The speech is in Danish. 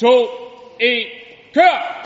to, en, kør!